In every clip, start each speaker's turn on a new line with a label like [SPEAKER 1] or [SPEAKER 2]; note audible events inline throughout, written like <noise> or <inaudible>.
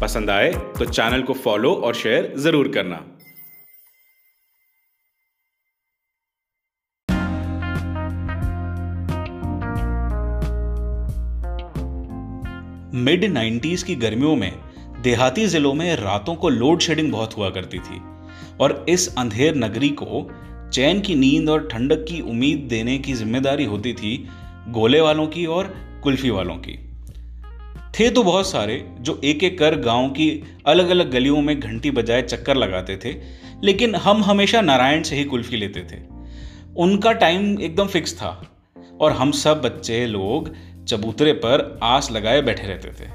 [SPEAKER 1] पसंद आए तो चैनल को फॉलो और शेयर ज़रूर करना। मिड 90s की गर्मियों में देहाती जिलों में रातों को लोड शेडिंग बहुत हुआ करती थी और इस अंधेर नगरी को चैन की नींद और ठंडक की उम्मीद देने की ज़िम्मेदारी होती थी गोले वालों की और कुल्फी वालों की। थे तो बहुत सारे जो एक एक कर गाँव की अलग अलग गलियों में घंटी बजाए चक्कर लगाते थे, लेकिन हम हमेशा नारायण से ही कुल्फी लेते थे। उनका टाइम एकदम फिक्स था और हम सब बच्चे लोग चबूतरे पर आस लगाए बैठे रहते थे।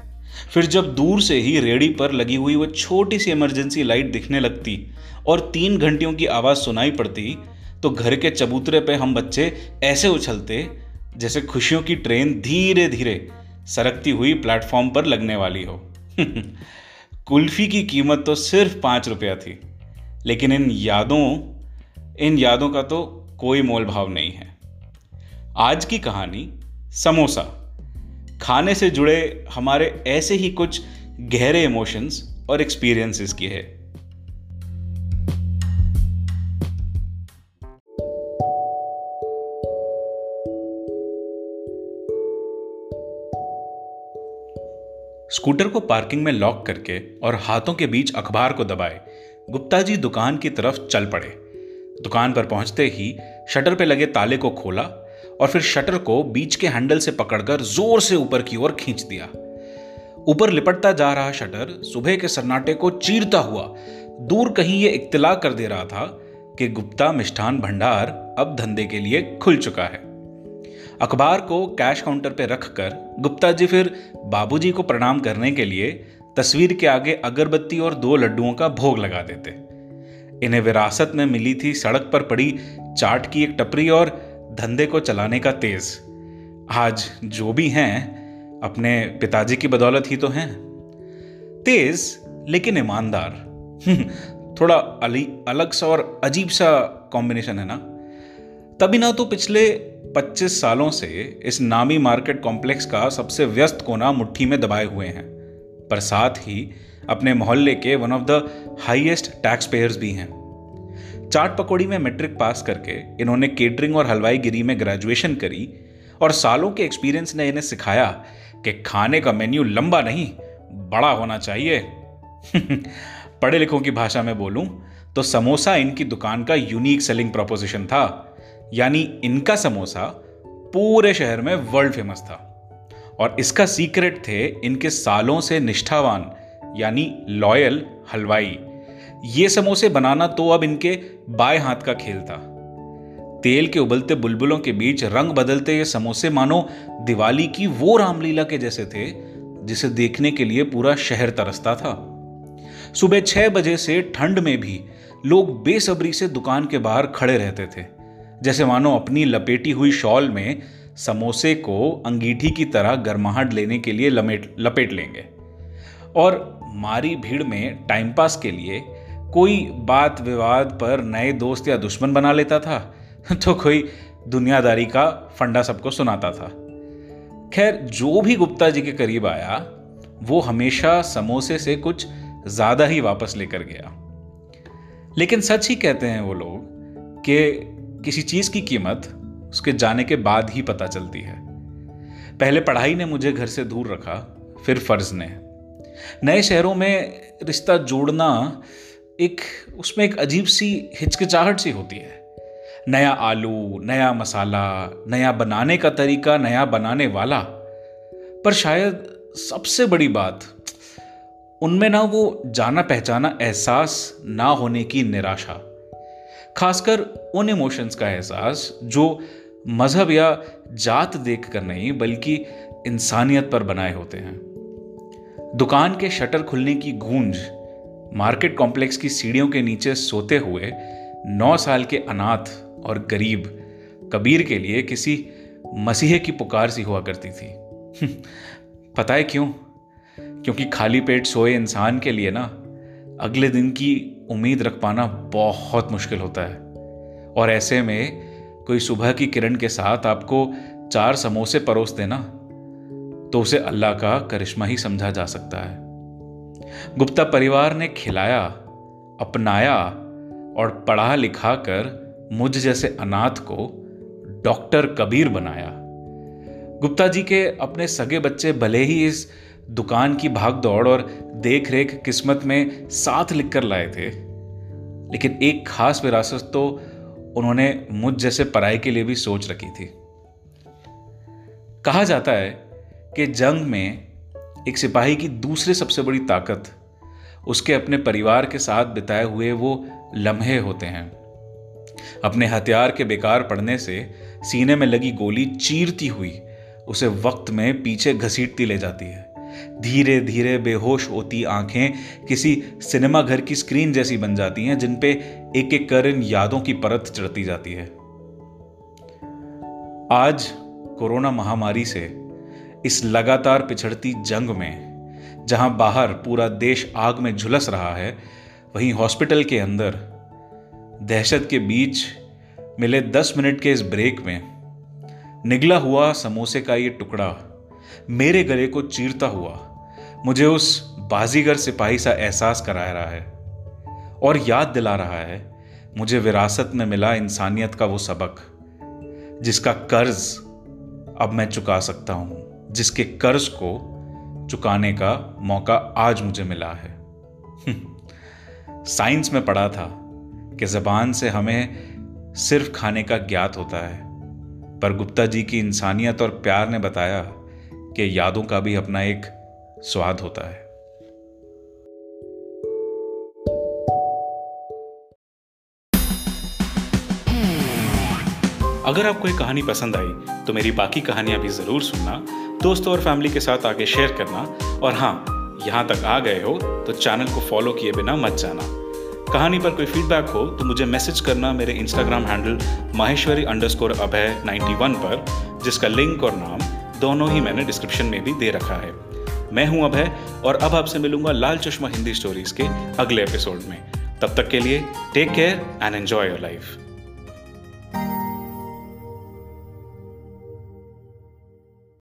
[SPEAKER 1] फिर जब दूर से ही रेडी पर लगी हुई वो छोटी सी इमरजेंसी लाइट दिखने लगती और तीन घंटियों की आवाज़ सुनाई पड़ती तो घर के चबूतरे पे हम बच्चे ऐसे उछलते जैसे खुशियों की ट्रेन धीरे धीरे सरकती हुई प्लेटफॉर्म पर लगने वाली हो। <laughs> कुल्फी की कीमत तो सिर्फ़ पाँच रुपया थी, लेकिन इन यादों इन यादों का तो कोई मोल भाव नहीं है। आज की कहानी, समोसा। खाने से जुड़े हमारे ऐसे ही कुछ गहरे इमोशंस और एक्सपीरियंसेस की है। स्कूटर को पार्किंग में लॉक करके और हाथों के बीच अखबार को दबाए, गुप्ता जी दुकान की तरफ़ चल पड़े। दुकान पर पहुँचते ही शटर पे लगे ताले को खोला और फिर शटर को बीच के हैंडल से पकड़कर ज़ोर से ऊपर की ओर खींच दिया। ऊपर लिपटता जा रहा शटर सुबह के सन्नाटे को चीरता हुआ, दूर कहीं ये इत्तला कर दे रहा था कि गुप्ता मिष्ठान भंडार अब धंधे के लिए खुल चुका है। अखबार को कैश काउंटर पर रखकर गुप्ता जी फिर बाबूजी को प्रणाम करने के लिए तस्वीर के आगे अगरबत्ती और दो लड्डुओं का भोग लगा देते। इन्हें विरासत में मिली थी सड़क पर पड़ी चाट की एक टपरी और धंधे को चलाने का तेज। आज जो भी हैं, अपने पिताजी की बदौलत ही तो हैं। तेज, लेकिन ईमानदार। <laughs> थोड़ा अली, अलग सा और अजीब सा कॉम्बिनेशन है ना? तभी ना तो पिछले 25 सालों से इस नामी मार्केट कॉम्प्लेक्स का सबसे व्यस्त कोना मुट्ठी में दबाए हुए हैं। पर साथ ही अपने मोहल्ले के one of the highest tax payers भी हैं। चाट पकौड़ी में मैट्रिक पास करके इन्होंने केटरिंग और हलवाई गिरी में ग्रेजुएशन करी और सालों के एक्सपीरियंस ने इन्हें सिखाया कि खाने का मेन्यू लंबा नहीं, बड़ा होना चाहिए। <laughs> पढ़े लिखों की भाषा में बोलूँ तो समोसा इनकी दुकान का यूनिक सेलिंग प्रोपोजिशन था। यानी इनका समोसा पूरे शहर में वर्ल्ड फ़ेमस था। और इसका सीक्रेट थे इनके सालों से निष्ठावान, यानी लॉयल हलवाई। ये समोसे बनाना तो अब इनके बाएँ हाथ का खेल था। तेल के उबलते बुलबुलों के बीच रंग बदलते ये समोसे मानो दिवाली की वो रामलीला के जैसे थे, जिसे देखने के लिए पूरा शहर तरसता था। सुबह छह बजे से ठंड में भी लोग बेसब्री से दुकान के बाहर खड़े रहते थे। जैसे मानो अपनी लपेटी हुई शॉल में समोसे को अंगीठी की तरह गर्माहट लेने के लिए लमेट, लपेट लेंगे। और मारी भीड़ में टाइम पास के लिए कोई बात विवाद पर नए दोस्त या दुश्मन बना लेता था <laughs> तो कोई दुनियादारी का फंडा सबको सुनाता था। खैर, जो भी गुप्ता जी के करीब आया, वो हमेशा समोसे से कुछ ज़्यादा ही वापस लेकर गया। लेकिन सच ही कहते हैं वो लोग कि किसी चीज़ की कीमत उसके जाने के बाद ही पता चलती है। पहले पढ़ाई ने मुझे घर से दूर रखा, फिर फ़र्ज़ ने। नए शहरों में रिश्ता जोड़ना एक, उसमें एक अजीब सी हिचकिचाहट सी होती है। नया आलू, नया मसाला, नया बनाने का तरीका, नया बनाने वाला। पर शायद सबसे बड़ी बात, उनमें ना वो जाना पहचाना एहसास ना होने की निराशा। खासकर उन इमोशंस का एहसास जो मज़हब या जात देख कर नहीं, बल्कि इंसानियत पर बनाए होते हैं। दुकान के शटर खुलने की गूंज, मार्केट कॉम्प्लेक्स की सीढ़ियों के नीचे सोते हुए नौ साल के अनाथ और गरीब कबीर के लिए किसी मसीहे की पुकार सी हुआ करती थी। <laughs> पता है क्यों? क्योंकि खाली पेट सोए इंसान के लिए ना, अगले दिन की उम्मीद रख पाना बहुत मुश्किल होता है। और ऐसे में कोई सुबह की किरण के साथ आपको चार समोसे परोस देना तो उसे अल्लाह का करिश्मा ही समझा जा सकता है। गुप्ता परिवार ने खिलाया, अपनाया और पढ़ा लिखा कर मुझ जैसे अनाथ को डॉक्टर कबीर बनाया। गुप्ता जी के अपने सगे बच्चे भले ही इस दुकान की भाग दौड़ और देख रेख किस्मत में साथ लिखकर लाए थे। लेकिन एक खास विरासत तो उन्होंने मुझ जैसे पराई के लिए भी सोच रखी थी। कहा जाता है कि जंग में एक सिपाही की दूसरी सबसे बड़ी ताकत, उसके अपने परिवार के साथ बिताए हुए वो लम्हे होते हैं। अपने हथियार के बेकार पड़ने से सीने में लगी गोली चीरती हुई उसे वक्त में पीछे घसीटती ले जाती है। धीरे धीरे बेहोश होती आँखें किसी सिनेमा घर की स्क्रीन जैसी बन जाती हैं, जिन पे एक एक कर इन यादों की परत चढ़ती जाती है। आज कोरोना महामारी से इस लगातार पिछड़ती जंग में, जहाँ बाहर पूरा देश आग में झुलस रहा है, वहीं हॉस्पिटल के अंदर दहशत के बीच मिले दस मिनट के इस ब्रेक में निगला हुआ समोसे का ये टुकड़ा मेरे गले को चीरता हुआ, मुझे उस बाजीगर सिपाही सा एहसास करा रहा है और याद दिला रहा है, मुझे विरासत में मिला इंसानियत का वो सबक, जिसका कर्ज अब मैं चुका सकता हूँ, जिसके कर्ज को चुकाने का मौका आज मुझे मिला है। साइंस में पढ़ा था कि जबान से हमें सिर्फ़ खाने का ज्ञात होता है, पर गुप्ता जी की इंसानियत और प्यार ने बताया कि यादों का भी अपना एक स्वाद होता है। अगर आपको ये कहानी पसंद आई तो मेरी बाकी कहानियाँ भी ज़रूर सुनना, दोस्तों और फैमिली के साथ आगे शेयर करना, और हाँ यहाँ तक आ गए हो तो चैनल को फॉलो किए बिना मत जाना। कहानी पर कोई फीडबैक हो तो मुझे मैसेज करना मेरे Instagram handle Maheshwari underscore Abhay 91 पर, जिसका लिंक और नाम दोनों ही मैंने डिस्क्रिप्शन में भी दे रखा है। मैं हूँ अभय और अब आपसे मिलूँगा लाल चश्मा हिंदी स्टोरीज के अगले एपिसोड में। तब तक के लिए take care and enjoy your life